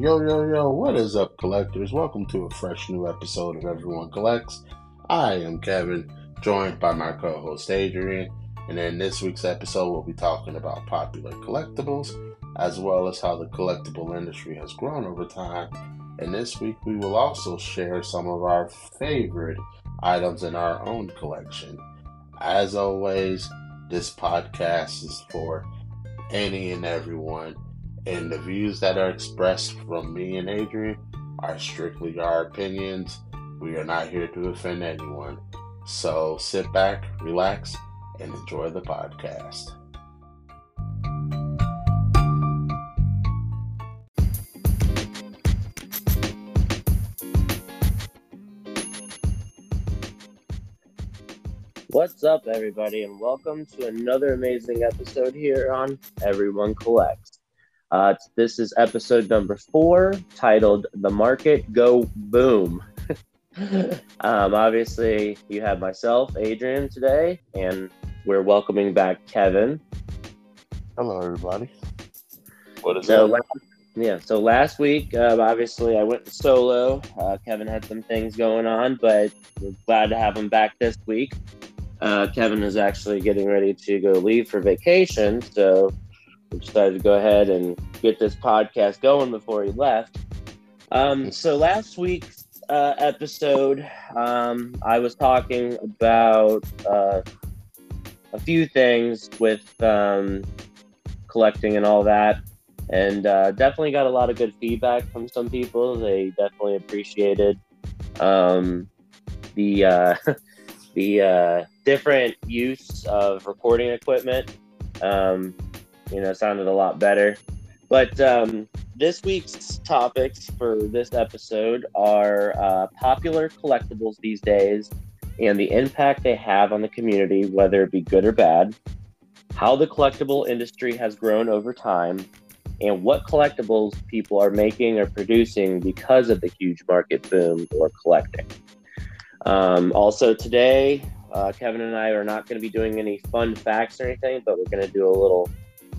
Yo, yo, yo, what is up, collectors? Welcome to a fresh new episode of Everyone Collects. I am Kevin, joined by my co host Adrian, and in this week's episode, we'll be talking about popular collectibles as well as how the collectible industry has grown over time. And this week, we will also share some of our favorite items in our own collection. As always, this podcast is for any and everyone and the views that are expressed from me and Adrian are strictly our opinions. We are not here to offend anyone. So sit back, relax, and enjoy the podcast. What's up, everybody, and welcome to another amazing episode here on Everyone Collects. Uh, this is episode number four, titled "The Market Go Boom." um, obviously, you have myself, Adrian, today, and we're welcoming back Kevin. Hello, everybody. What is so, last, yeah, so last week, uh, obviously, I went solo. Uh, Kevin had some things going on, but we're glad to have him back this week. Uh, Kevin is actually getting ready to go leave for vacation, so we decided to go ahead and get this podcast going before he left. Um, so last week's uh, episode, um, I was talking about uh, a few things with um, collecting and all that, and uh, definitely got a lot of good feedback from some people. They definitely appreciated um, the uh, the uh, different use of recording equipment. Um, you know, sounded a lot better. But um, this week's topics for this episode are uh, popular collectibles these days and the impact they have on the community, whether it be good or bad, how the collectible industry has grown over time, and what collectibles people are making or producing because of the huge market boom or collecting. Um, also, today, uh, Kevin and I are not going to be doing any fun facts or anything, but we're going to do a little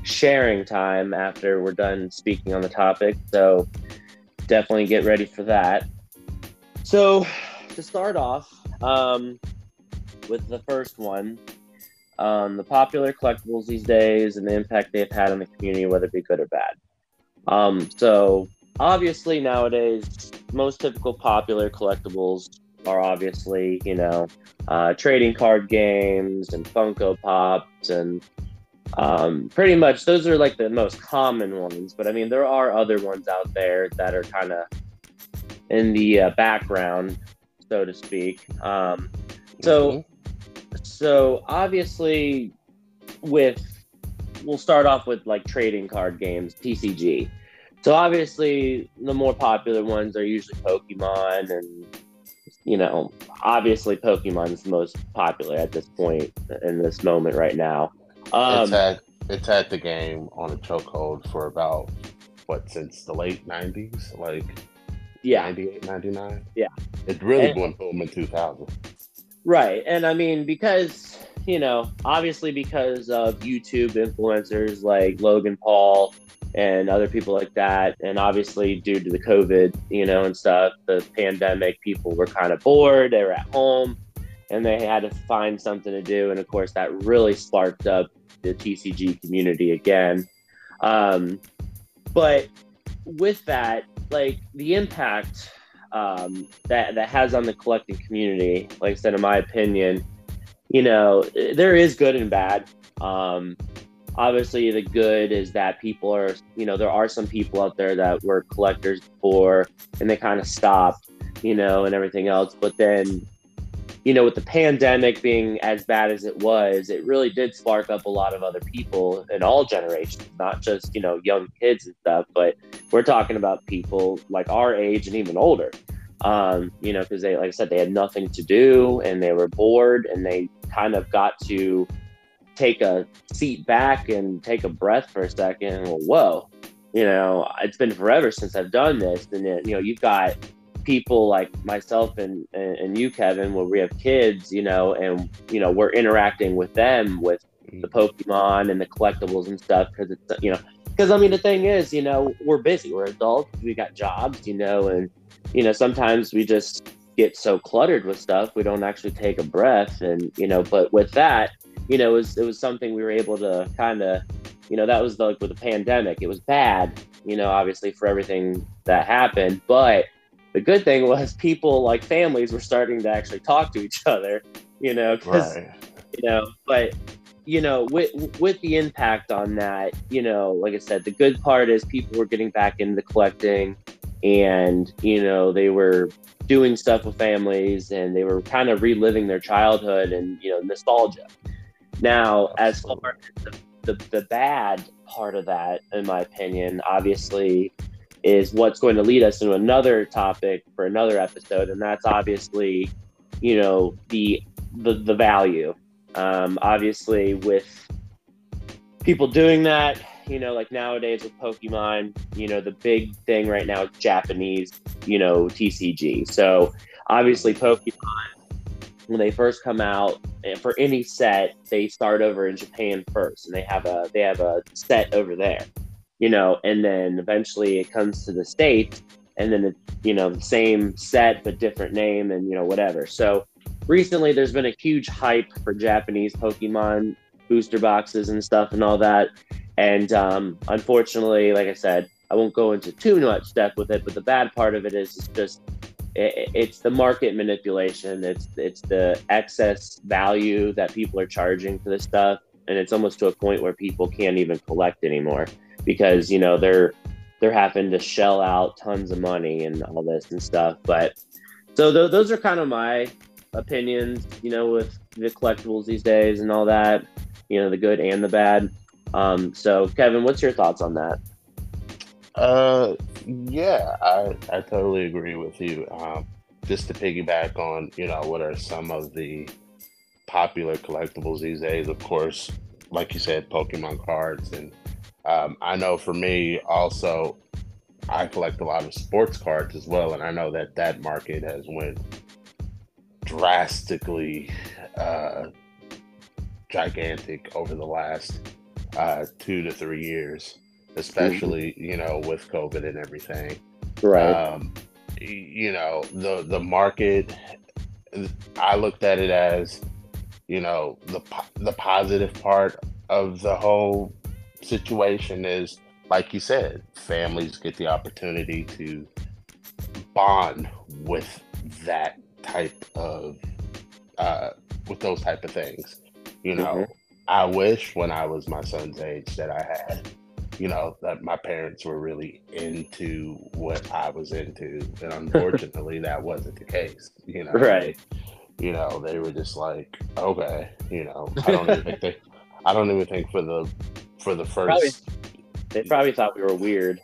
sharing time after we're done speaking on the topic. So definitely get ready for that. So to start off um, with the first one, um, the popular collectibles these days and the impact they've had on the community, whether it be good or bad. Um, so obviously nowadays, most typical popular collectibles are obviously, you know, uh, trading card games and Funko Pops and um, pretty much those are like the most common ones, but I mean, there are other ones out there that are kind of in the uh, background, so to speak. Um, so, mm-hmm. so obviously, with we'll start off with like trading card games, TCG. So obviously, the more popular ones are usually Pokemon, and you know, obviously, Pokemon is the most popular at this point in this moment right now. Um, it's had it's had the game on a chokehold for about what since the late nineties, like yeah, 98, 99? Yeah, it really and, went boom in two thousand. Right, and I mean because you know obviously because of YouTube influencers like Logan Paul and other people like that, and obviously due to the COVID, you know, and stuff, the pandemic, people were kind of bored. They were at home and they had to find something to do. And of course, that really sparked up the TCG community again. Um, but with that, like the impact um, that that has on the collecting community, like I said, in my opinion, you know, there is good and bad. Um, obviously, the good is that people are, you know, there are some people out there that were collectors before and they kind of stopped, you know, and everything else. But then you know, with the pandemic being as bad as it was, it really did spark up a lot of other people in all generations, not just, you know, young kids and stuff, but we're talking about people like our age and even older. Um, you know, because they, like I said, they had nothing to do and they were bored and they kind of got to take a seat back and take a breath for a second. Well, whoa, you know, it's been forever since I've done this. And then, you know, you've got people like myself and, and you, Kevin, where we have kids, you know, and, you know, we're interacting with them with the Pokemon and the collectibles and stuff because it's, you know, because I mean the thing is, you know, we're busy, we're adults, we got jobs, you know, and you know sometimes we just get so cluttered with stuff we don't actually take a breath, and you know, but with that, you know, it was it was something we were able to kind of, you know, that was like with the pandemic, it was bad, you know, obviously for everything that happened, but the good thing was people like families were starting to actually talk to each other, you know, right. you know, but you know, with with the impact on that, you know, like I said, the good part is people were getting back into collecting, and you know, they were doing stuff with families, and they were kind of reliving their childhood and you know, nostalgia. Now, as far as the, the, the bad part of that, in my opinion, obviously, is what's going to lead us into another topic for another episode, and that's obviously, you know, the the, the value um, obviously, with people doing that, you know, like nowadays with Pokemon, you know, the big thing right now is Japanese, you know, TCG. So obviously, Pokemon, when they first come out, eh, for any set, they start over in Japan first, and they have a they have a set over there, you know, and then eventually it comes to the state, and then it's you know the same set but different name, and you know whatever. So recently there's been a huge hype for Japanese Pokemon booster boxes and stuff and all that. And um, unfortunately, like I said, I won't go into too much depth with it, but the bad part of it is it is just it, it's the market manipulation. It's it's the excess value that people are charging for this stuff, and it's almost to a point where people can't even collect anymore because you know they're they're having to shell out tons of money and all this and stuff. But so th- those are kind of my opinions, you know, with the collectibles these days and all that, you know, the good and the bad. Um, so, Kevin, what's your thoughts on that? Uh, yeah, I I totally agree with you. Um, just to piggyback on, you know, what are some of the popular collectibles these days? Of course, like you said, Pokemon cards, and um, I know for me also, I collect a lot of sports cards as well, and I know that that market has went drastically uh, gigantic over the last uh, two to three years, especially mm-hmm. you know with COVID and everything. Right. Um, you know the the market. I looked at it as you know the the positive part of the whole situation is like you said, families get the opportunity to bond with that type of uh, with those type of things. You know, mm-hmm. I wish when I was my son's age that I had, you know, that my parents were really into what I was into, and unfortunately, that wasn't the case. You know, right? You know, they were just like, okay, you know, I don't even think I don't even think for the for the first. Probably, they probably thought we were weird.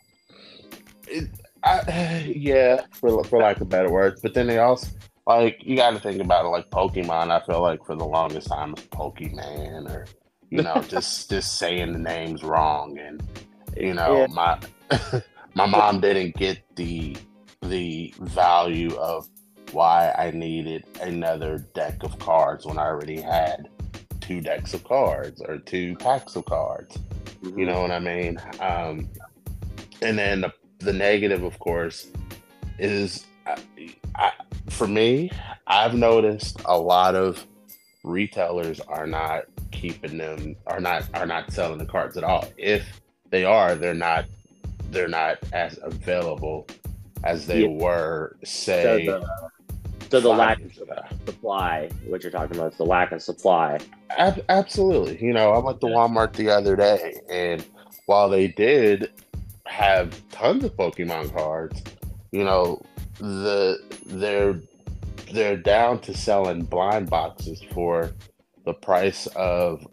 It, I, yeah, for for lack of better words, but then they also like you got to think about it like Pokemon. I feel like for the longest time it's Pokemon or you know just just saying the names wrong and you know yeah. my my mom didn't get the the value of why I needed another deck of cards when I already had two decks of cards or two packs of cards. Mm-hmm. You know what I mean? Um, and then the, the negative, of course, is I, I, for me, I've noticed a lot of retailers are not keeping them are not are not selling the cards at all. If they are, they're not they're not as available as they yeah. were say so the, so the lack of supply what you're talking about is the lack of supply Ab- absolutely you know i went to walmart the other day and while they did have tons of pokemon cards you know the they're they're down to selling blind boxes for the price of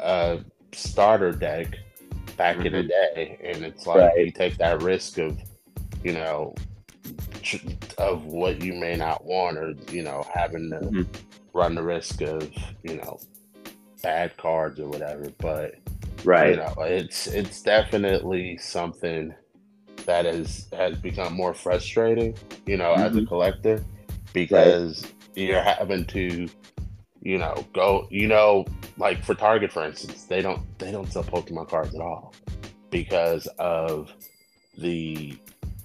a starter deck back mm-hmm. in the mm-hmm. day, and it's like right. you take that risk of you know of what you may not want, or you know having to mm-hmm. run the risk of you know bad cards or whatever. But right, you know, it's it's definitely something that is has become more frustrating, you know, mm-hmm. as a mm-hmm. collector because right. you're having to, you know, go, you know, like for Target, for instance, they don't they don't sell Pokemon cards at all. because of the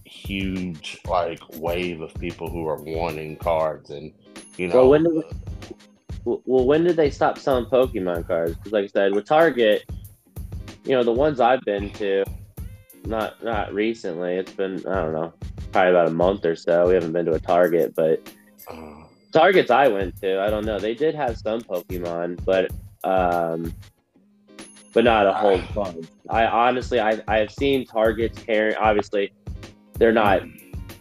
huge like wave of people who are wanting cards and you know Well, when did well, when did they stop selling Pokemon cards? Because, like I said, with Target, you know, the ones I've been to, not not recently. It's been I don't know, probably about a month or so. We haven't been to a Target, but uh, Targets I went to, I don't know. They did have some Pokemon, but um, but not a whole bunch. I honestly, I I have seen Targets carrying. Obviously, they're not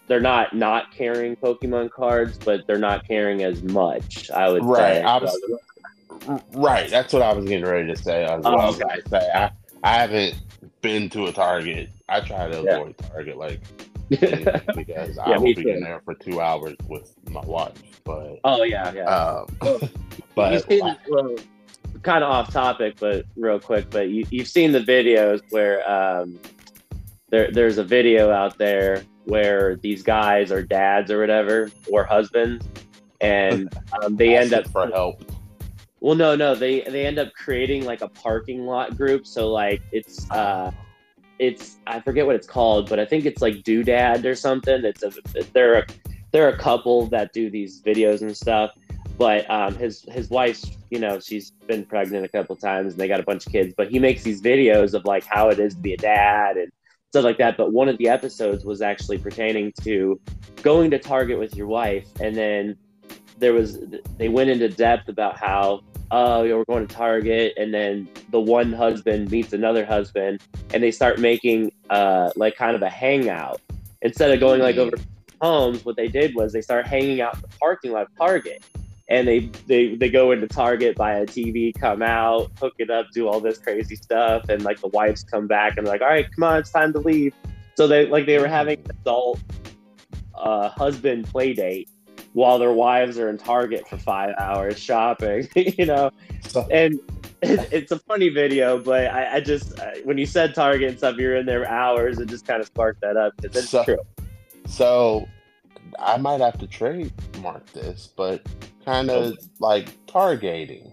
they're not not carrying Pokemon cards, but they're not carrying as much. I would Right, say. I was- right. That's what I was getting ready to say. As Oh, well. I was okay. say I, I haven't been to a Target. I try to Yeah. avoid Target like because I will be too. in there for two hours with my wife. But oh yeah, yeah. um, but seen, well, kind of off topic, but real quick. But you, you've seen the videos where um, there there's a video out there where these guys are dads or whatever or husbands, and um, they end up for help. Well, no, no, they they end up creating like a parking lot group. So like it's uh it's I forget what it's called, but I think it's like Doodad or something. It's a they're a they're a couple that do these videos and stuff. But um, his his wife's you know she's been pregnant a couple times and they got a bunch of kids. But he makes these videos of like how it is to be a dad and stuff like that. But one of the episodes was actually pertaining to going to Target with your wife. And then there was they went into depth about how oh yeah, we're going to target. And then the one husband meets another husband and they start making uh like kind of a hangout. Instead of going like over homes what they did was they start hanging out in the parking lot of target and they they they go into target buy a tv come out hook it up do all this crazy stuff and like the wives come back and like all right come on it's time to leave so they like they were having an adult uh husband play date while their wives are in Target for five hours shopping, you know, and it, it's a funny video, but I, I just when you said Target and stuff, you're in there hours. It just kind of sparked that up because it's So- true. so I might have to trademark this, but kind of like targeting.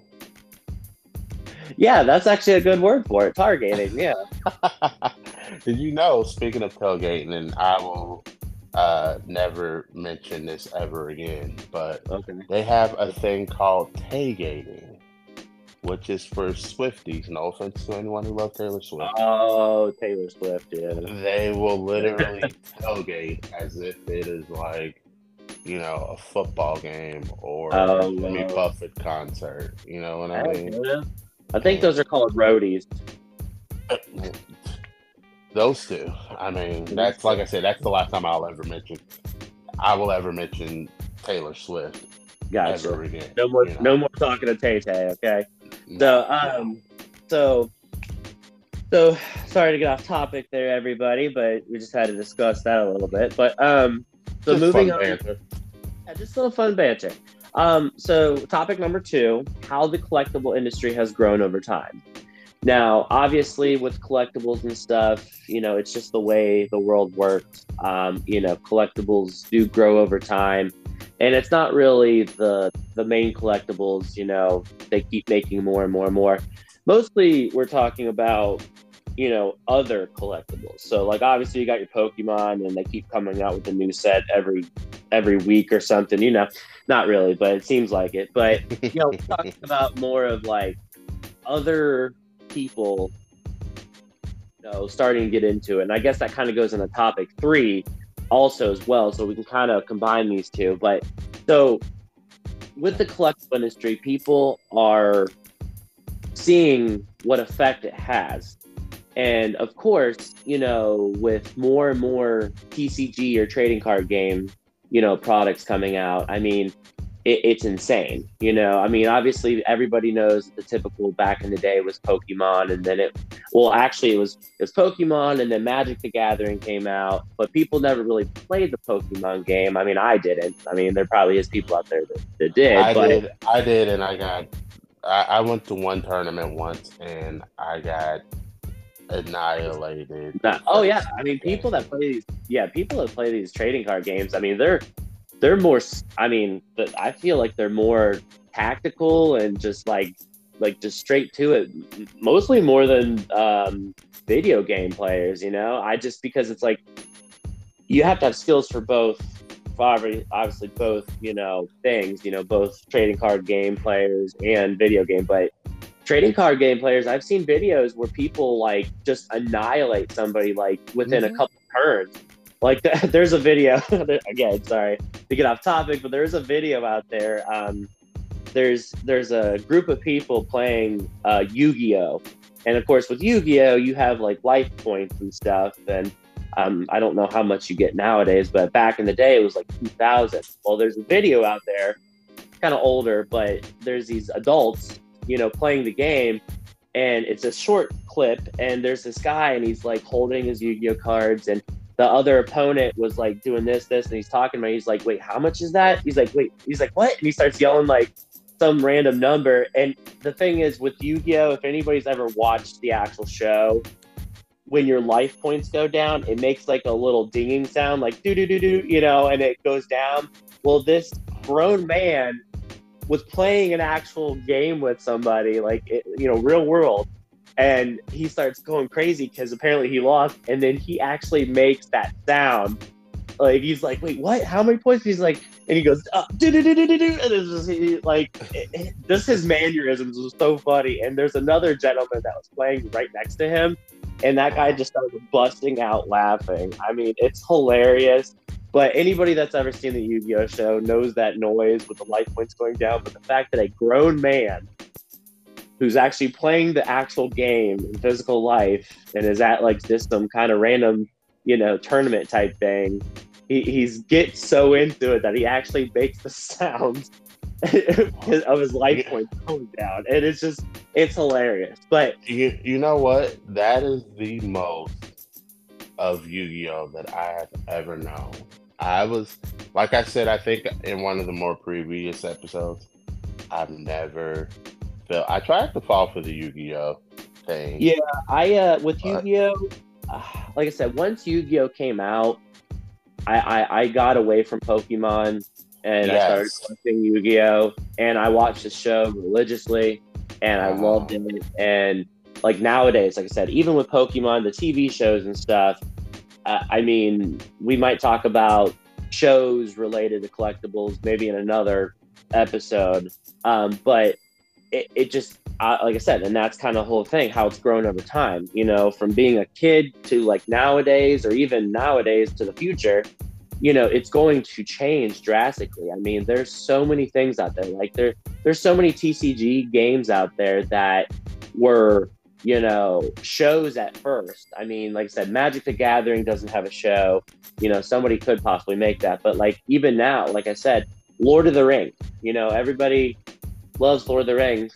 Yeah, that's actually a good word for it. Targeting, yeah. Did you know? Speaking of tailgating, and I will uh, never mention this ever again, but Okay. they have a thing called tailgating, which is for Swifties. No offense to anyone who loves Taylor Swift. Oh, Taylor Swift, yeah. They will literally tailgate as if it is like, you know, a football game or Oh, a Jimmy wow. Buffett concert. You know what I mean? Yeah. I think those are called roadies. Those two. I mean, that's like I said, that's the last time I'll ever mention. I will ever mention Taylor Swift Gotcha. ever again. No more, you know? no more talking to Tay Tay. Okay. So, um, so, so sorry to get off topic there, everybody, but we just had to discuss that a little bit. But, um, so Just moving on, banter. yeah, just a little fun banter. Um, so topic number two: how the collectible industry has grown over time. Now, obviously, with collectibles and stuff, you know, it's just the way the world works. Um, you know, collectibles do grow over time, and it's not really the the main collectibles. You know, they keep making more and more and more. Mostly, we're talking about you know other collectibles. So, like, obviously, you got your Pokemon, and they keep coming out with a new set every every week or something. You know, not really, but it seems like it. But you know, talking about more of like other people you know starting to get into it and i guess that kind of goes into topic three also as well so we can kind of combine these two but so with the collectible industry people are seeing what effect it has. And of course you know with more and more tcg or trading card game you know products coming out i mean it, it's insane. You know, I mean, obviously everybody knows the typical back in the day was Pokemon, and then it, well, actually it was it was Pokemon, and then Magic the Gathering came out, but people never really played the Pokemon game. I mean, I didn't. I mean, there probably is people out there that, that did, I but did. I did, and I got. I, I went to one tournament once, and I got annihilated. Oh yeah, I mean, people that play these, yeah, people that play these trading card games. I mean, they're they're more. i mean, but I feel like they're more tactical and just like like just straight to it, mostly more than um, video game players. You know, I just because it's like you have to have skills for both. Obviously, both you know things. You know, both trading card game players and video game, but trading card game players, I've seen videos where people like just annihilate somebody like within mm-hmm. a couple turns. Like there's a video again, sorry to get off topic, but there's a video out there. Um, there's there's a group of people playing uh, Yu-Gi-Oh, and of course with Yu-Gi-Oh you have like life points and stuff, and um, I don't know how much you get nowadays, but back in the day it was like 2,000. Well, there's a video out there, kind of older, but there's these adults you know, playing the game. And it's a short clip, and there's this guy, and he's like holding his Yu Gi Oh cards, and the other opponent was like doing this, this, and he's talking about. He's like, "Wait, how much is that?" He's like, "Wait," he's like, "What?" And he starts yelling like some random number. And the thing is, with Yu Gi Oh, if anybody's ever watched the actual show, when your life points go down, it makes like a little dinging sound, like do do do do, you know, and it goes down. Well, this grown man was playing an actual game with somebody, like it, you know, real world, and he starts going crazy because apparently he lost, and then he actually makes that sound. Like he's like, wait, what? How many points? He's like, and he goes, uh, do do do do do do, and it's just he, like, it, it, just his mannerisms was so funny. And there's another gentleman that was playing right next to him, and that guy just started busting out laughing. I mean, it's hilarious. But anybody that's ever seen the Yu-Gi-Oh show knows that noise with the life points going down. But the fact that a grown man who's actually playing the actual game in physical life and is at like just some kind of random, you know, tournament type thing, he, he's gets so into it that he actually makes the sounds of his life points going down, and it's just it's hilarious. But you you know what? That is the most of Yu-Gi-Oh that I have ever known. I was, like I said, I think in one of the more previous episodes, I've never felt. I tried to fall for the Yu Gi Oh thing. Yeah, I uh with Yu Gi Oh, uh, like I said, once Yu Gi Oh came out, I, I I got away from Pokemon and yes. I started watching Yu Gi Oh, and I watched the show religiously, and I loved it. And like nowadays, like I said, even with Pokemon, the TV shows and stuff, uh, I mean, we might talk about shows related to collectibles maybe in another episode. Um, but it, it just, uh, like I said, and that's kind of the whole thing, how it's grown over time, you know, from being a kid to like nowadays or even nowadays to the future, you know, it's going to change drastically. I mean, there's so many things out there. Like there, there's so many TCG games out there that were you know, shows at first. I mean, like I said, Magic the Gathering doesn't have a show. You know, somebody could possibly make that. But like even now, like I said, Lord of the Rings, you know, everybody loves Lord of the Rings,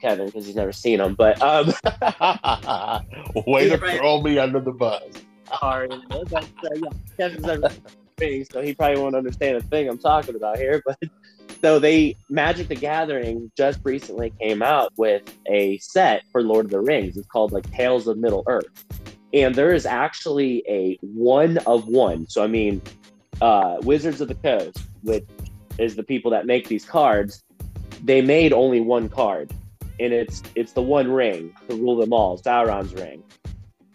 Kevin, because he's never seen them. But um way to throw me under the bus. Sorry, that's, uh, yeah, Kevin's never seen so he probably won't understand a thing I'm talking about here. But so they Magic the Gathering just recently came out with a set for Lord of the Rings. It's called like Tales of Middle Earth. And there is actually a one of one. So I mean, uh, Wizards of the Coast, which is the people that make these cards, they made only one card. And it's it's the one ring to rule them all, Sauron's ring.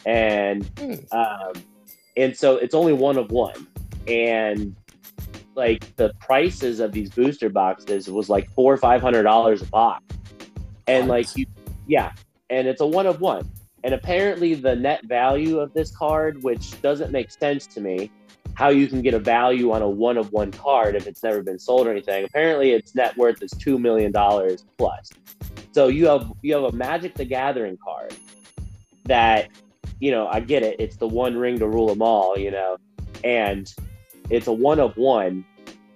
And um, and so it's only one of one. And like the prices of these booster boxes was like four or five hundred dollars a box, and what? like you, yeah, and it's a one of one. And apparently, the net value of this card, which doesn't make sense to me, how you can get a value on a one of one card if it's never been sold or anything. Apparently, its net worth is two million dollars plus. So you have you have a Magic the Gathering card that, you know, I get it. It's the one ring to rule them all, you know, and it's a one of one,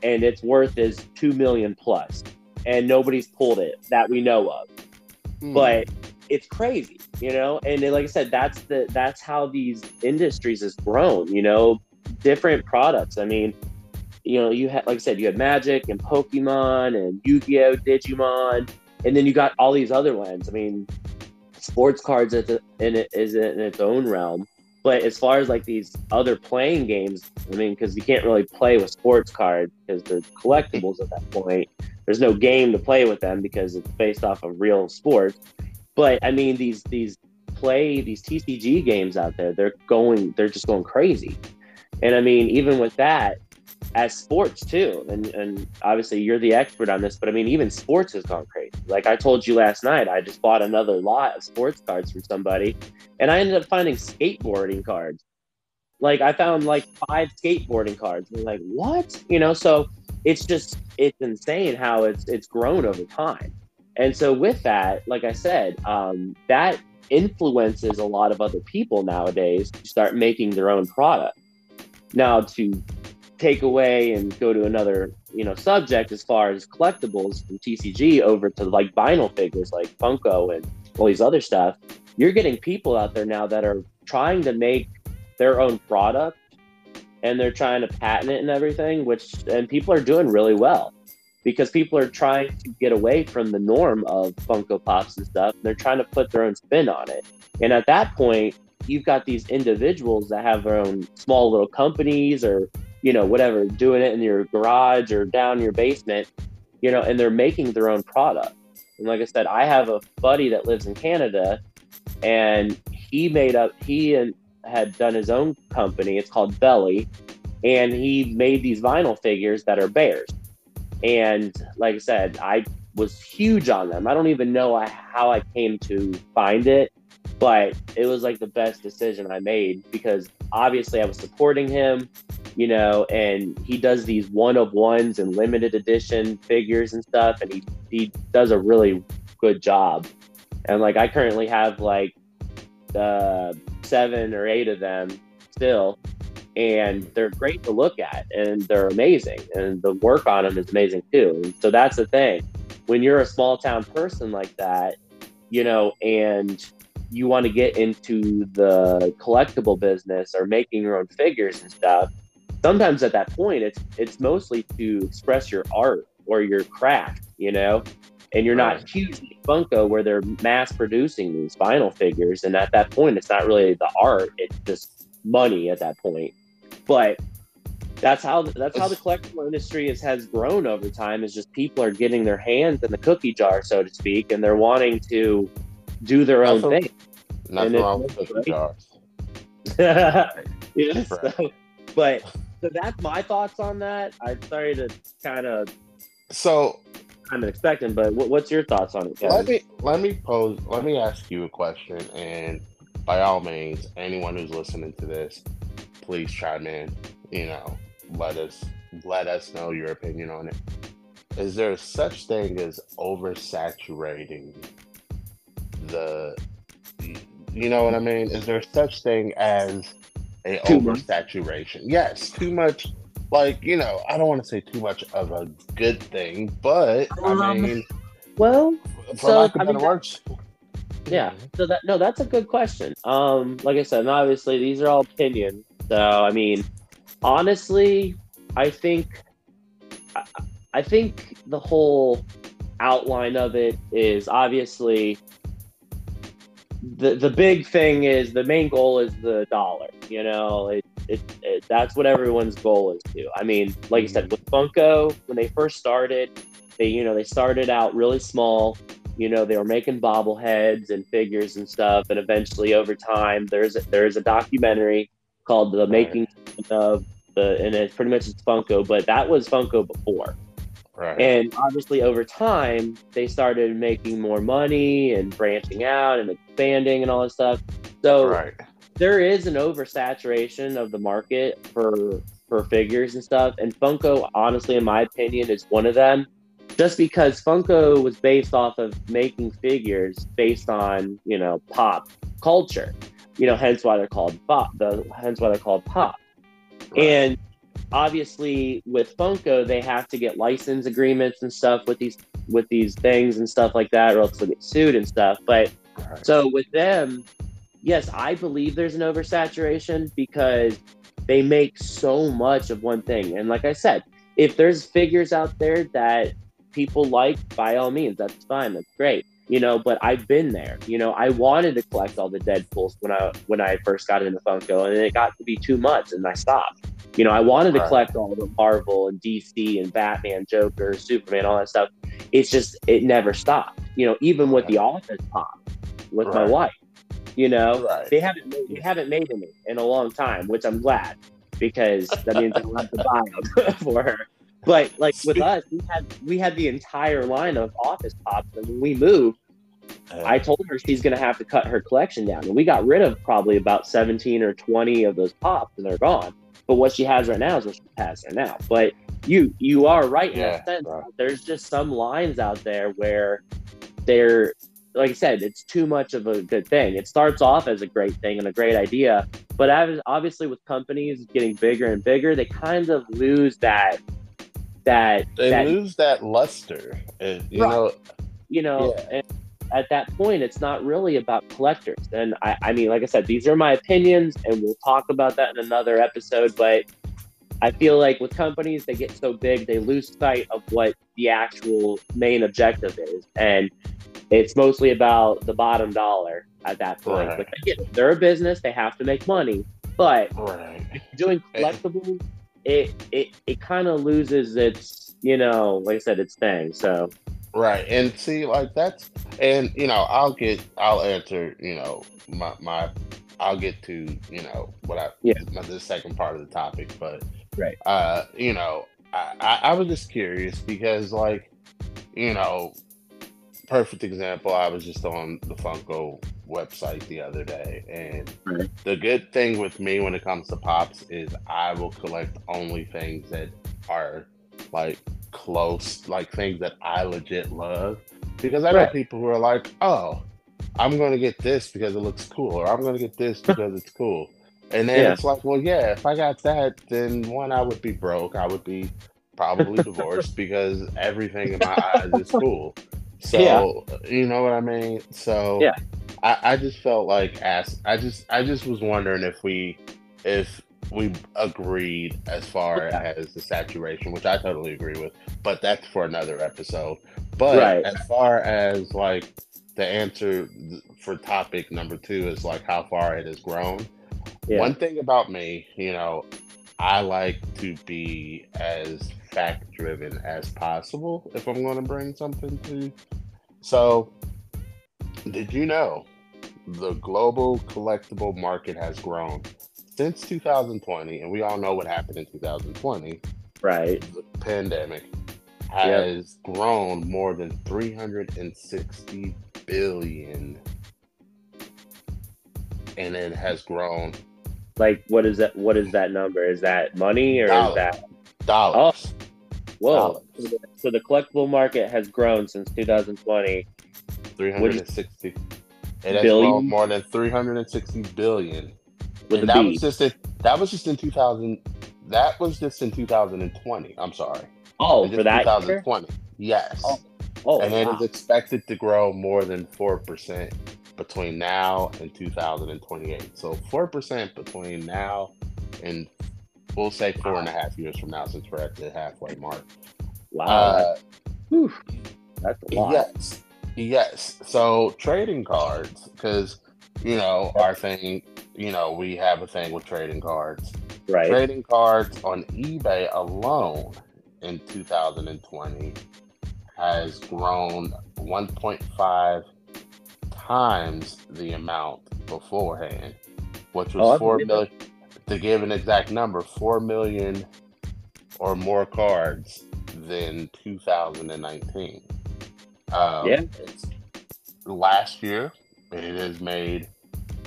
and its worth is two million plus, and nobody's pulled it that we know of. Mm. But it's crazy, you know. And like I said, that's the that's how these industries has grown. You know, different products. I mean, you know, you had like I said, you had Magic and Pokemon and Yu-Gi-Oh, Digimon, and then you got all these other ones. I mean, sports cards in it is in its own realm. But as far as like these other playing games, I mean, because you can't really play with sports cards because they're collectibles at that point. There's no game to play with them because it's based off of real sports. But I mean, these these play these TCG games out there, they're going, they're just going crazy. And I mean, even with that, as sports too, and and obviously you're the expert on this, but I mean, even sports has gone crazy. Like I told you last night, I just bought another lot of sports cards from somebody, and I ended up finding skateboarding cards. Like I found like five skateboarding cards. And like, what? You know, so it's just it's insane how it's it's grown over time. And so with that, like I said, um, that influences a lot of other people nowadays to start making their own product. Now to take away and go to another, you know, subject as far as collectibles from TCG over to like vinyl figures like Funko and all these other stuff, you're getting people out there now that are trying to make their own product and they're trying to patent it and everything, which and people are doing really well because people are trying to get away from the norm of Funko Pops and stuff. And they're trying to put their own spin on it. And at that point, you've got these individuals that have their own small little companies or, you know, whatever, doing it in your garage or down your basement, you know, and they're making their own product. And like I said, I have a buddy that lives in Canada and he made up, he and had done his own company. It's called Belly. And he made these vinyl figures that are bears and like I said, I was huge on them. I don't even know how I came to find it, but it was like the best decision I made because obviously I was supporting him, you know, and he does these one of ones and limited edition figures and stuff, and he he does a really good job. And like I currently have like uh, seven or eight of them still, and they're great to look at and they're amazing and the work on them is amazing too and so that's the thing when you're a small town person like that you know and you want to get into the collectible business or making your own figures and stuff sometimes at that point it's it's mostly to express your art or your craft you know? And you're not huge Funko where they're mass producing these vinyl figures and at that point it's not really the art it's just money at that point. But that's how that's how the collectible industry is, has grown over time. Is just people are getting their hands in the cookie jar, so to speak, and they're wanting to do their own thing. Nothing wrong with cookie jars. yeah, so, but so that's my thoughts on that. I'm sorry to kind of So I'm expecting, but what, what's your thoughts on it? let me let me pose let me ask you a question and by all means anyone who's listening to this please chime in you know let us let us know your opinion on it is there such thing as oversaturating the you know what i mean is there such thing as a Too much. oversaturation yes too much like you know i don't want to say too much of a good thing but i Um, mean Well, for So, lack of I mean, better that- words. yeah. So that no, that's a good question. Um, like I said, obviously these are all opinions. So I mean, honestly, I think I, I think the whole outline of it is obviously the the big thing is the main goal is the dollar. You know, it, it, it that's what everyone's goal is to. I mean, like I said, mm-hmm. with Funko when they first started, they you know they started out really small. You know, they were making bobbleheads and figures and stuff, and eventually over time, there's a, there's a documentary called "The Making of the," and it's pretty much it's Funko, but that was Funko before. Right. And obviously, over time, they started making more money and branching out and expanding and all this stuff. So right. there is an oversaturation of the market for for figures and stuff. And Funko, honestly, in my opinion, is one of them. Just because Funko was based off of making figures based on you know pop culture, you know, hence why they're called pop. The hence why they're called pop. Right. And obviously with Funko, they have to get license agreements and stuff with these with these things and stuff like that, or else they'll get sued and stuff. But Right. so with them, yes, I believe there's an oversaturation because they make so much of one thing. And like I said, if there's figures out there that people like, by all means, that's fine. That's great. You know, but I've been there. You know, I wanted to collect all the Deadpools when I when I first got into Funko, and it got to be too much, and I stopped. You know, I wanted to collect all the Marvel and DC and Batman, Joker, Superman, all that stuff. It's just it never stopped. You know, even with the Office Pop with right. my wife, you know, right. they haven't made, they haven't made any in a long time, which I'm glad because that means I'll have to buy them for her. But like with us, we had we had the entire line of office pops, and when we moved, I told her she's going to have to cut her collection down, and we got rid of probably about seventeen or twenty of those pops, and they're gone. But what she has right now is what she has right now. But you you are right in yeah, that sense. Right. There's just some lines out there where they're like I said, it's too much of a good thing. It starts off as a great thing and a great idea, but obviously with companies getting bigger and bigger, they kind of lose that that they that, lose that luster. you right. know, you know, yeah. at that point, it's not really about collectors. And I, I mean, like I said, these are my opinions, and we'll talk about that in another episode. But I feel like with companies, they get so big, they lose sight of what the actual main objective is, and it's mostly about the bottom dollar at that point. Right. Like, they're a business; they have to make money. But right. doing collectibles it it it kind of loses its you know like I said its thing. So right and see like that's and you know I'll get I'll answer you know my my I'll get to you know what I yeah the second part of the topic, but right uh you know I, I, I was just curious because like you know perfect example I was just on the Funko website the other day, and right. the good thing with me when it comes to pops is I will collect only things that are like close, like things that I legit love. Because I know right. people who are like, oh, I'm going to get this because it looks cool, or I'm going to get this because it's cool. And then yeah. it's like, well, yeah, if I got that, then one, I would be broke. I would be probably divorced because everything in my eyes is cool. So, yeah. you know what I mean? So, yeah. I, I just felt like ask I just I just was wondering if we if we agreed as far as the saturation, which I totally agree with, but that's for another episode. But right. as far as like the answer for topic number two is like how far it has grown. Yeah. One thing about me, you know, I like to be as fact driven as possible if I'm going to bring something to. You. So, did you know the global collectible market has grown since 2020, and we all know what happened in 2020. Right. The pandemic has yep. grown more than 360 billion. And it has grown. Like, what is that? What is that number? Is that money or dollars. is that dollars? Oh. Whoa! Dollars. So, the, collectible market has grown since 2020. 360. It has billion? grown more than 360 billion. With and that B. was just in, that was just in 2000. That was just in 2020. I'm sorry. Oh, for that 2020. Year? Yes. Oh, oh and wow. it is expected to grow more than four percent between now and 2028. So four percent between now and we'll say four wow. and a half years from now, since we're at the halfway mark. Wow. Uh, that's, that's a lot. Yes. Yes. So trading cards, because you know our thing. You know we have a thing with trading cards. Right. Trading cards on eBay alone in 2020 has grown 1.5 times the amount beforehand, which was oh, four million. To give an exact number, four million or more cards than 2019. Um, yeah. Last year, it has made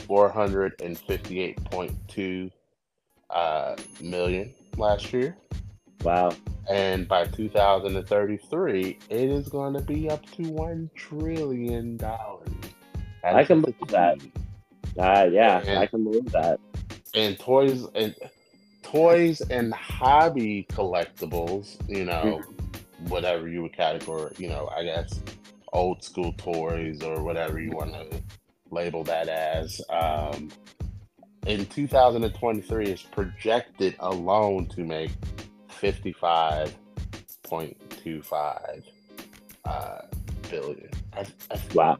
458.2 uh, million last year. Wow. And by 2033, it is going to be up to $1 trillion. I can believe that. Uh, yeah, and, I can believe that. And toys and toys and hobby collectibles, you know, mm-hmm whatever you would categorize, you know, I guess old school toys or whatever you want to label that as. Um, in 2023 is projected alone to make 55.25 uh, billion. I, I, wow.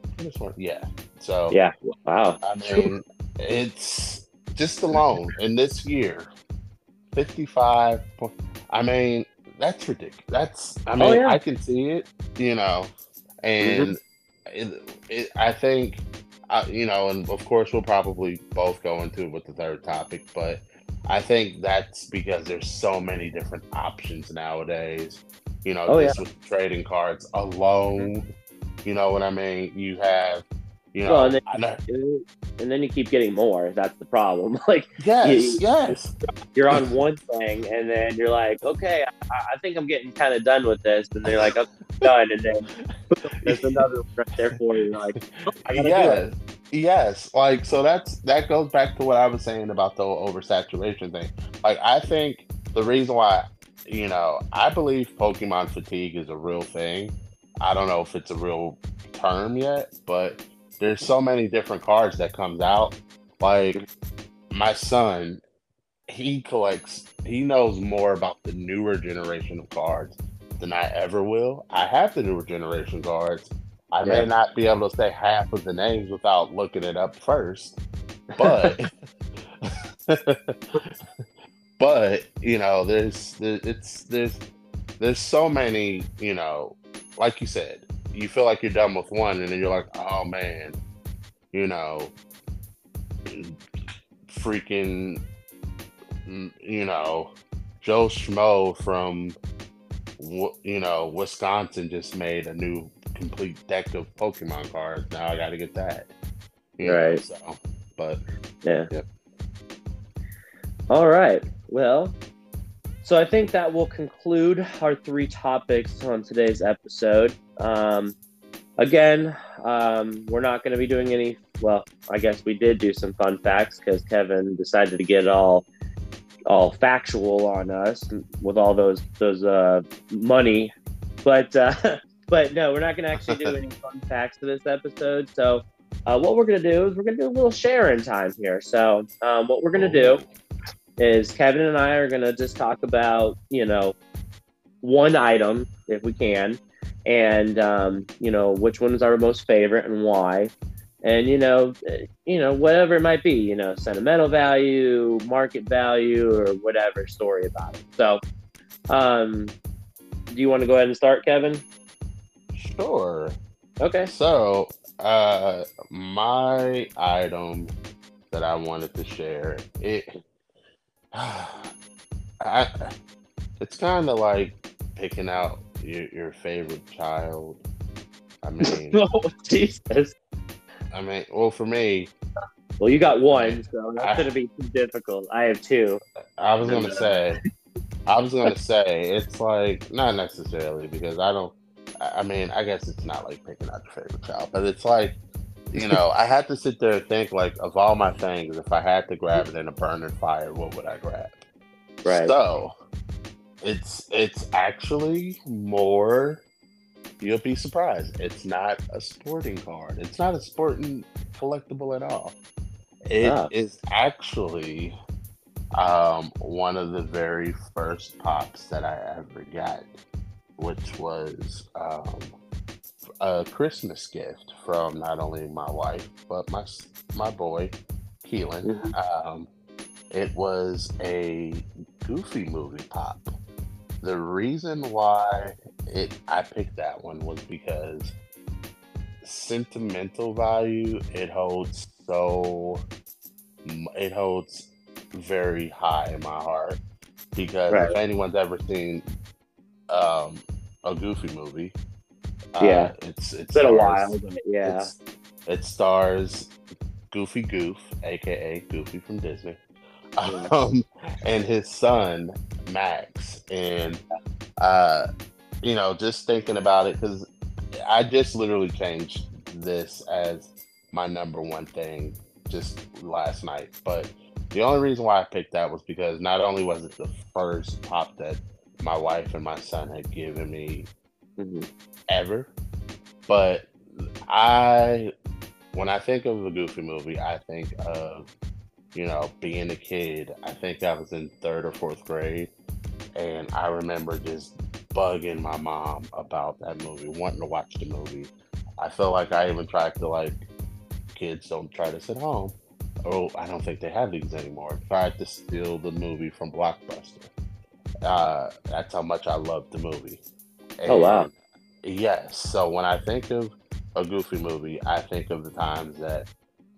Yeah. So yeah. Wow. I mean, it's just alone in this year, fifty-five. I mean, that's ridiculous. That's. I oh, mean, oh, yeah. I can see it. You know, and mm-hmm. it, it, I think, uh, you know, and of course we'll probably both go into it with the third topic, but I think that's because there's so many different options nowadays. You know, oh, just yeah. with trading cards alone. You know what I mean? You have, you know, well, and, then, and then you keep getting more. That's the problem. like, yes, you, yes, you're on one thing, and then you're like, okay, I, I think I'm getting kind of done with this, and they're like, I'm done, and then there's another one right there for you. Like, gotta yes. Yes, like so that's that goes back to what I was saying about the oversaturation thing. Like I think the reason why you know, I believe Pokemon fatigue is a real thing. I don't know if it's a real term yet, but there's so many different cards that comes out. Like my son, he collects he knows more about the newer generation of cards than I ever will. I have the newer generation cards. I yeah. may not be able to say half of the names without looking it up first, but but you know, there's, it's there's there's so many you know, like you said, you feel like you're done with one, and then you're like, oh man, you know, freaking, mm, you know, Joe Schmo from you know Wisconsin just made a new complete deck of Pokemon cards. Now I got to get that. right. Know, so, but yeah. yeah. All right. Well, so I think that will conclude our three topics on today's episode. Um, again, um, we're not going to be doing any. Well, I guess we did do some fun facts because Kevin decided to get all all factual on us with all those those uh, money, but uh, but no, we're not going to actually do any fun facts for this episode. So. Uh, what we're going to do is we're going to do a little sharing time here. So, um, what we're going to do is Kevin and I are going to just talk about, you know, one item if we can, and um, you know which one is our most favorite and why, and you know, you know whatever it might be, you know, sentimental value, market value, or whatever story about it. So, um, do you want to go ahead and start, Kevin? Sure. Okay. So, uh, my item that I wanted to share it I, it's kind of like picking out your, your favorite child. I mean, oh Jesus! I mean, well, for me, well, you got one, so that's gonna be too difficult. I have two. I was gonna say, I was gonna say, it's like not necessarily because I don't. I mean, I guess it's not like picking out your favorite child, but it's like you know, I had to sit there and think like of all my things, if I had to grab it in a burning fire, what would I grab? Right. So it's it's actually more you'll be surprised. It's not a sporting card. It's not a sporting collectible at all. It is actually um, one of the very first pops that I ever got, which was um, a Christmas gift from not only my wife but my my boy Keelan. Um, it was a Goofy movie pop. The reason why it I picked that one was because sentimental value it holds so it holds very high in my heart because right. if anyone's ever seen um, a Goofy movie, yeah, uh, it's it's been stars, a while, yeah, it stars Goofy Goof, aka Goofy from Disney, um, and his son Max, and uh, you know, just thinking about it because I just literally changed this as my number one thing just last night, but. The only reason why I picked that was because not only was it the first pop that my wife and my son had given me mm-hmm. Ever. But I, when I think of a Goofy movie, I think of, you know, being a kid. I think I was in third or fourth grade. And I remember just bugging my mom about that movie, wanting to watch the movie. I feel like I even tried to like kids don't try this at home. Oh, I don't think they have these anymore. Tried to steal the movie from Blockbuster. Uh, that's how much I loved the movie. And oh wow! Yes. So when I think of a Goofy movie, I think of the times that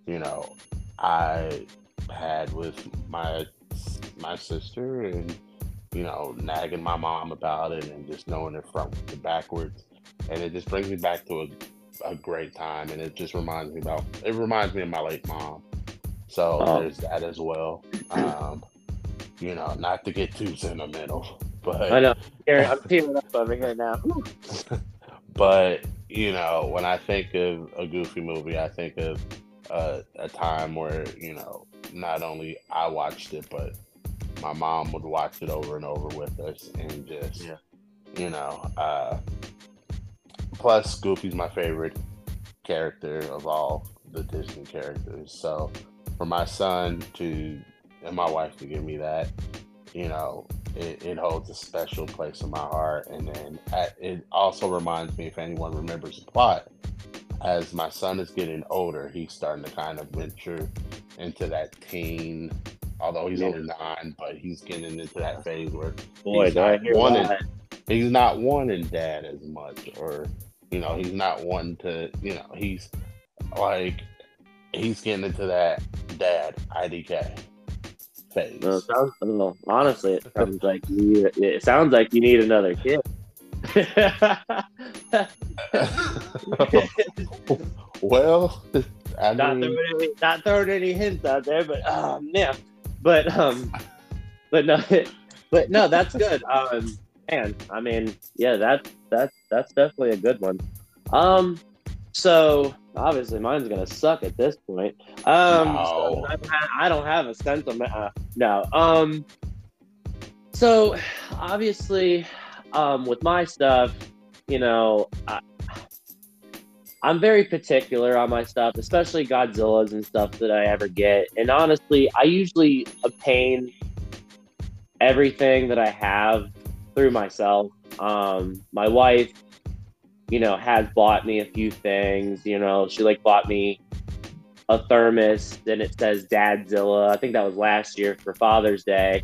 you know I had with my my sister and you know nagging my mom about it and just knowing it from to backwards, and it just brings me back to a a great time, and it just reminds me about it reminds me of my late mom. So oh. there's that as well. Um, you know, not to get too sentimental, but I know I'm tearing up over here now. but you know, when I think of a Goofy movie, I think of uh, a time where you know not only I watched it, but my mom would watch it over and over with us, and just yeah. you know, uh, plus Goofy's my favorite character of all the Disney characters. So for my son to and my wife to give me that, you know, it, it holds a special place in my heart. And then at, it also reminds me, if anyone remembers the plot, as my son is getting older, he's starting to kind of venture into that teen. Although he's only nine, but he's getting into that phase where Boy, he's not wanting, he's not wanting dad as much, or you know, he's not wanting to, you know, he's like, he's getting into that dad IDK phase. No, sounds, I don't know. Honestly, it sounds like you. It sounds like you need another kid. well, I not, throwing any, not throwing any hints out there, but um, yeah, but um, but no, but no, that's good. Um, man, I mean, yeah, that that that's definitely a good one. Um, so obviously mine's gonna suck at this point. Um, no. so I, don't have, I, don't have, a sentiment. Uh, no. Um, so obviously, um, with my stuff, you know, I, I'm very particular on my stuff, especially Godzilla's and stuff that I ever get. And honestly, I usually obtain everything that I have through myself. Um, my wife, you know, has bought me a few things. You know, she like bought me a thermos and it says Dadzilla. I think that was last year for Father's Day.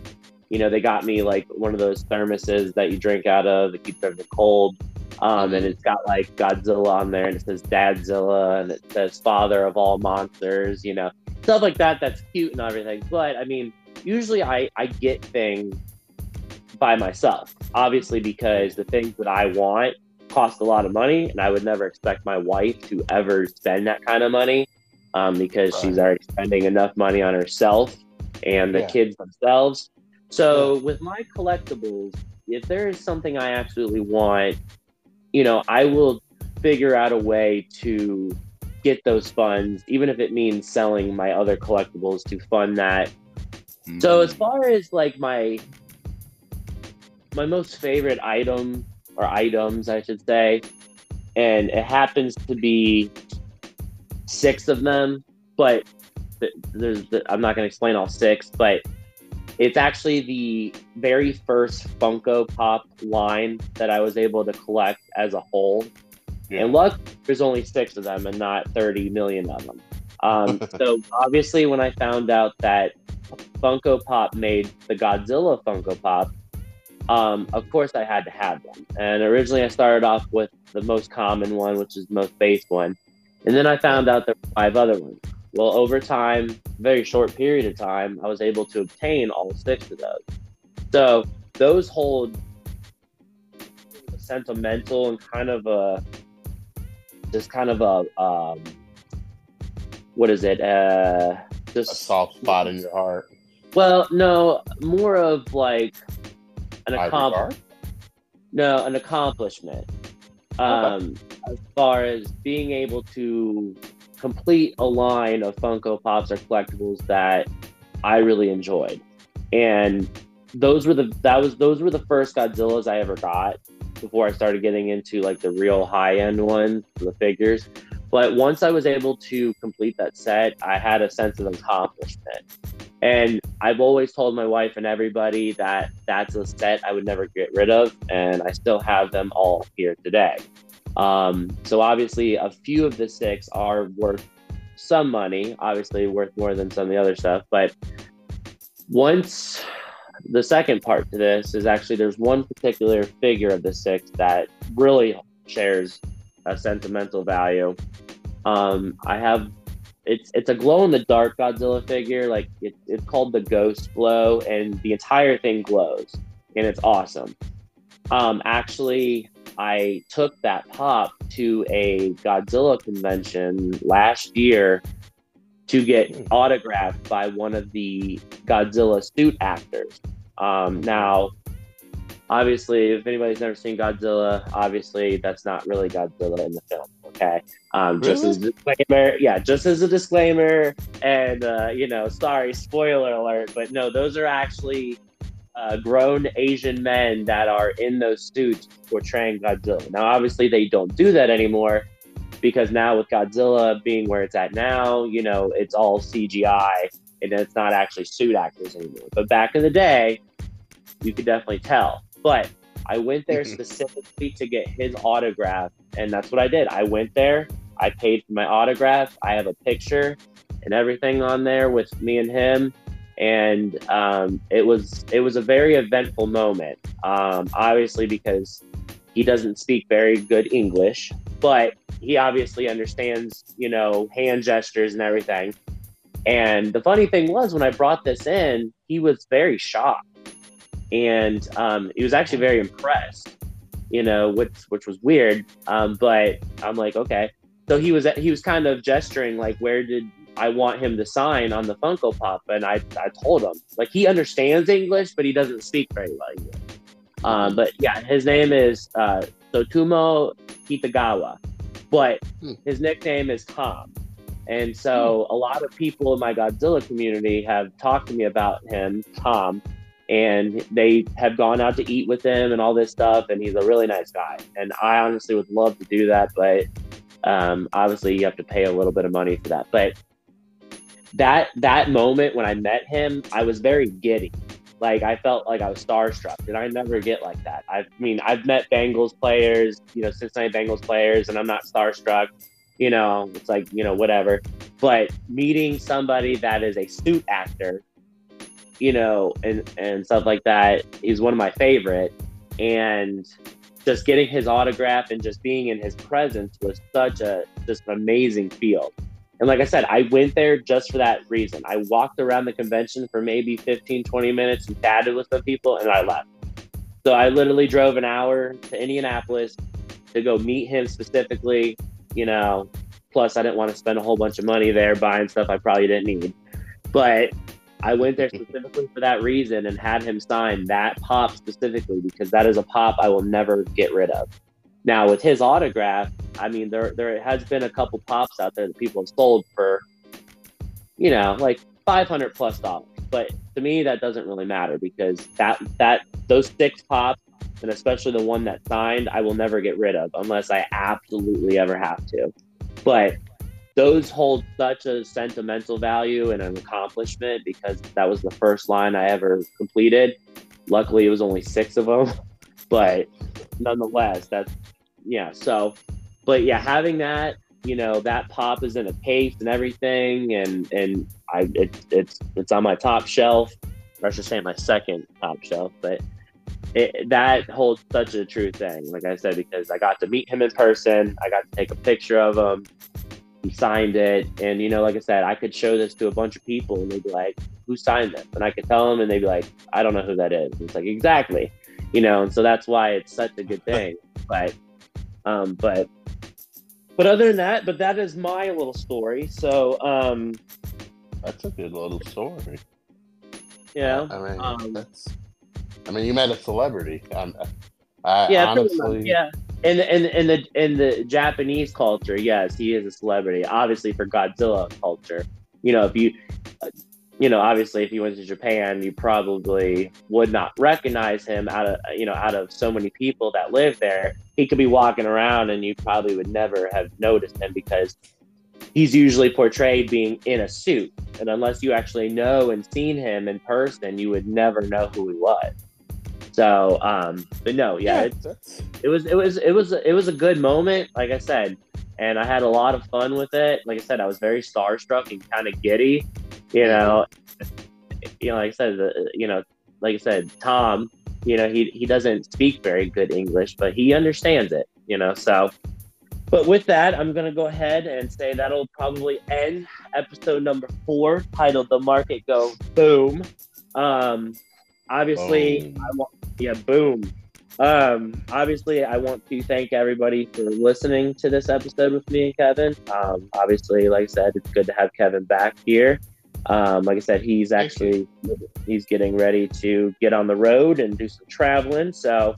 You know, they got me like one of those thermoses that you drink out of that keeps everything cold. Um, and it's got like Godzilla on there and it says Dadzilla and it says father of all monsters, you know, stuff like that. That's cute and everything. But I mean, usually I, I get things by myself, obviously, because the things that I want cost a lot of money, and I would never expect my wife to ever spend that kind of money um, because right. she's already spending enough money on herself and the yeah. kids themselves. So, yeah. with my collectibles, if there is something I absolutely want, you know, I will figure out a way to get those funds, even if it means selling my other collectibles to fund that. Mm. So, as far as like my my most favorite item or items, I should say, and it happens to be six of them, but there's I'm not going to explain all six, but it's actually the very first Funko Pop line that I was able to collect as a whole. Yeah. And luck, there's only six of them and not 30 million of them. Um, so obviously, when I found out that Funko Pop made the Godzilla Funko Pop, um, of course I had to have them. And originally I started off with the most common one, which is the most base one. And then I found out there were five other ones. Well, over time, very short period of time, I was able to obtain all six of those. So those hold a sentimental and kind of a just kind of a um, what is it? Uh, just a soft spot in your heart. Well, no, more of like an accomplishment. No, an accomplishment. Um, okay. As far as being able to complete a line of Funko Pops or collectibles that I really enjoyed, and those were the that was those were the first Godzillas I ever got before I started getting into like the real high end ones, the figures. But once I was able to complete that set, I had a sense of accomplishment. And I've always told my wife and everybody that that's a set I would never get rid of. And I still have them all here today. Um, so obviously, a few of the six are worth some money, obviously worth more than some of the other stuff. But once the second part to this is actually there's one particular figure of the six that really shares a sentimental value. Um, I have it's it's a glow in the dark Godzilla figure. Like it, it's called the Ghost Glow, and the entire thing glows, and it's awesome. Um, actually, I took that pop to a Godzilla convention last year to get hmm. autographed by one of the Godzilla suit actors. Um, now, obviously, if anybody's never seen Godzilla, obviously that's not really Godzilla in the film. Okay, um, really? just as a disclaimer, yeah, just as a disclaimer, and uh, you know, sorry, spoiler alert, but no, those are actually uh, grown Asian men that are in those suits portraying Godzilla. Now, obviously, they don't do that anymore because now with Godzilla being where it's at now, you know, it's all CGI and it's not actually suit actors anymore. But back in the day, you could definitely tell. But I went there specifically to get his autograph, and that's what I did. I went there, I paid for my autograph, I have a picture and everything on there with me and him and um, it was it was a very eventful moment. Um, obviously, because he doesn't speak very good English, but he obviously understands, you know, hand gestures and everything. And the funny thing was, when I brought this in, he was very shocked, and um, he was actually very impressed. You know, which which was weird. Um, but I'm like, okay. So he was he was kind of gesturing like, where did I want him to sign on the Funko Pop, and I, I told him like he understands English, but he doesn't speak very well English. Um, but yeah, his name is uh, Tsutomu Kitagawa, but hmm. his nickname is Tom. And so hmm. a lot of people in my Godzilla community have talked to me about him, Tom, and they have gone out to eat with him and all this stuff. And he's a really nice guy. And I honestly would love to do that, but um, obviously you have to pay a little bit of money for that. But that that moment when I met him, I was very giddy. Like I felt like I was starstruck, and I never get like that. I mean, I've met Bengals players, you know, Cincinnati Bengals players, and I'm not starstruck. You know, it's like you know whatever. But meeting somebody that is a suit actor, you know, and and stuff like that is one of my favorite. And just getting his autograph and just being in his presence was such a just an amazing feel. And like I said, I went there just for that reason. I walked around the convention for maybe 15, 20 minutes and chatted with some people and I left. So I literally drove an hour to Indianapolis to go meet him specifically, you know. Plus, I didn't want to spend a whole bunch of money there buying stuff I probably didn't need. But I went there specifically for that reason and had him sign that pop specifically because that is a pop I will never get rid of. Now with his autograph, I mean there there has been a couple pops out there that people have sold for, you know, like five hundred plus dollars. But to me, that doesn't really matter because that that those six pops, and especially the one that signed, I will never get rid of unless I absolutely ever have to. But those hold such a sentimental value and an accomplishment because that was the first line I ever completed. Luckily, it was only six of them, but nonetheless, that's yeah. So, but yeah, having that, you know, that pop is in a case and everything, and and I it, it's it's on my top shelf, or I should say my second top shelf, but. It, that holds such a true thing, like I said, because I got to meet him in person. I got to take a picture of him. He signed it, and you know, like I said, I could show this to a bunch of people, and they'd be like, "Who signed this?" And I could tell them, and they'd be like, "I don't know who that is." And it's like exactly, you know, and so that's why it's such a good thing. But um, but but other than that, but that is my little story. So um, that's a good little story. Yeah, I mean um, that's. I mean, you met a celebrity. Um, I, yeah, honestly, yeah. In the, in in the in the Japanese culture, yes, he is a celebrity. Obviously, for Godzilla culture, you know, if you you know, obviously, if you went to Japan, you probably would not recognize him out of you know out of so many people that live there. He could be walking around, and you probably would never have noticed him because he's usually portrayed being in a suit, and unless you actually know and seen him in person, you would never know who he was. So, um, but no, yeah, Yeah, it, it was it was it was it was a good moment, like I said, and I had a lot of fun with it. Like I said, I was very starstruck and kind of giddy, you know. You know, like I said, you know, like I said, Tom, you know, he he doesn't speak very good English, but he understands it, you know. So, but with that, I'm gonna go ahead and say that'll probably end episode number four, titled "The Market Go Boom." Um, obviously. I want yeah, boom. Um, obviously, I want to thank everybody for listening to this episode with me and Kevin. Um, obviously, like I said, it's good to have Kevin back here. Um, like I said, he's actually he's getting ready to get on the road and do some traveling. So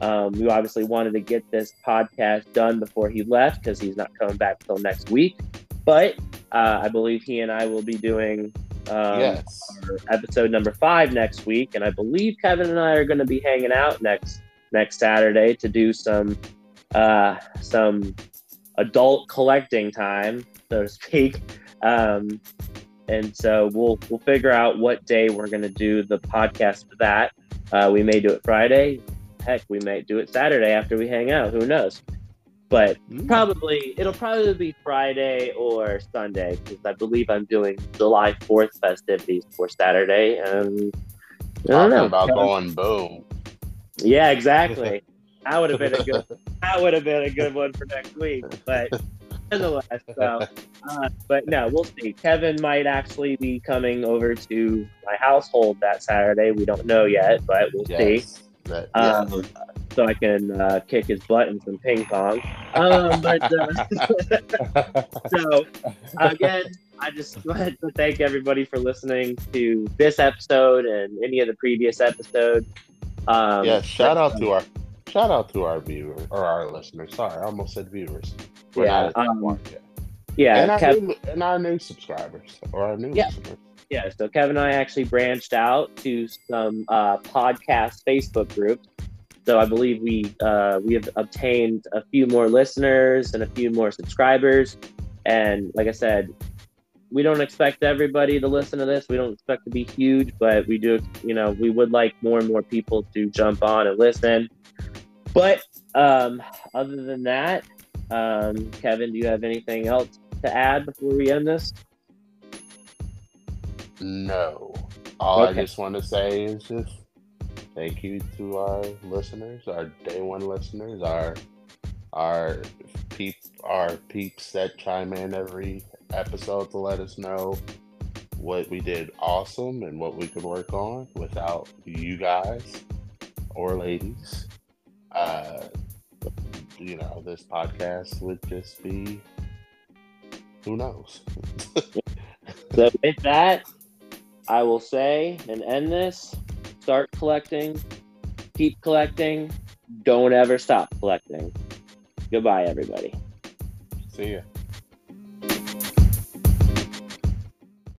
um, we obviously wanted to get this podcast done before he left because he's not coming back till next week. But uh, I believe he and I will be doing um, yes. episode number five next week, and I believe Kevin and I are going to be hanging out next next Saturday to do some uh, some adult collecting time, so to speak. Um, and so we'll we'll figure out what day we're going to do the podcast for that. Uh, we may do it Friday. Heck, we may do it Saturday after we hang out. Who knows? But Mm. probably it'll probably be Friday or Sunday because I believe I'm doing July Fourth festivities for Saturday. And I don't know. about going boom. Yeah, exactly. that would have been a good. That would have been a good one for next week. But nonetheless, so. Uh, but no, we'll see. Kevin might actually be coming over to my household that Saturday. We don't know yet, but we'll see. That, Um, so I can uh, kick his butt in some ping pong. Um, but uh, so again, I just wanted to thank everybody for listening to this episode and any of the previous episodes. Um, yeah, shout out to our shout out to our viewers or our listeners. Sorry, I almost said viewers. We're Yeah, not at that um, yeah, and, our new, and our new subscribers or our new Yeah. listeners. Yeah. So Kevin and I actually branched out to some uh, podcast Facebook groups. So I believe we uh, we have obtained a few more listeners and a few more subscribers. And like I said, we don't expect everybody to listen to this. We don't expect to be huge, but we do. You know, we would like more and more people to jump on and listen. But um, other than that, um, Kevin, do you have anything else to add before we end this? No. All Okay. I just want to say is just thank you to our listeners, our day one listeners, our our peep our peeps that chime in every episode to let us know what we did awesome and what we could work on without you guys or ladies. Uh you know, this podcast would just be who knows. So with that, I will say and end this. Start collecting, keep collecting, don't ever stop collecting. Goodbye, everybody. See ya.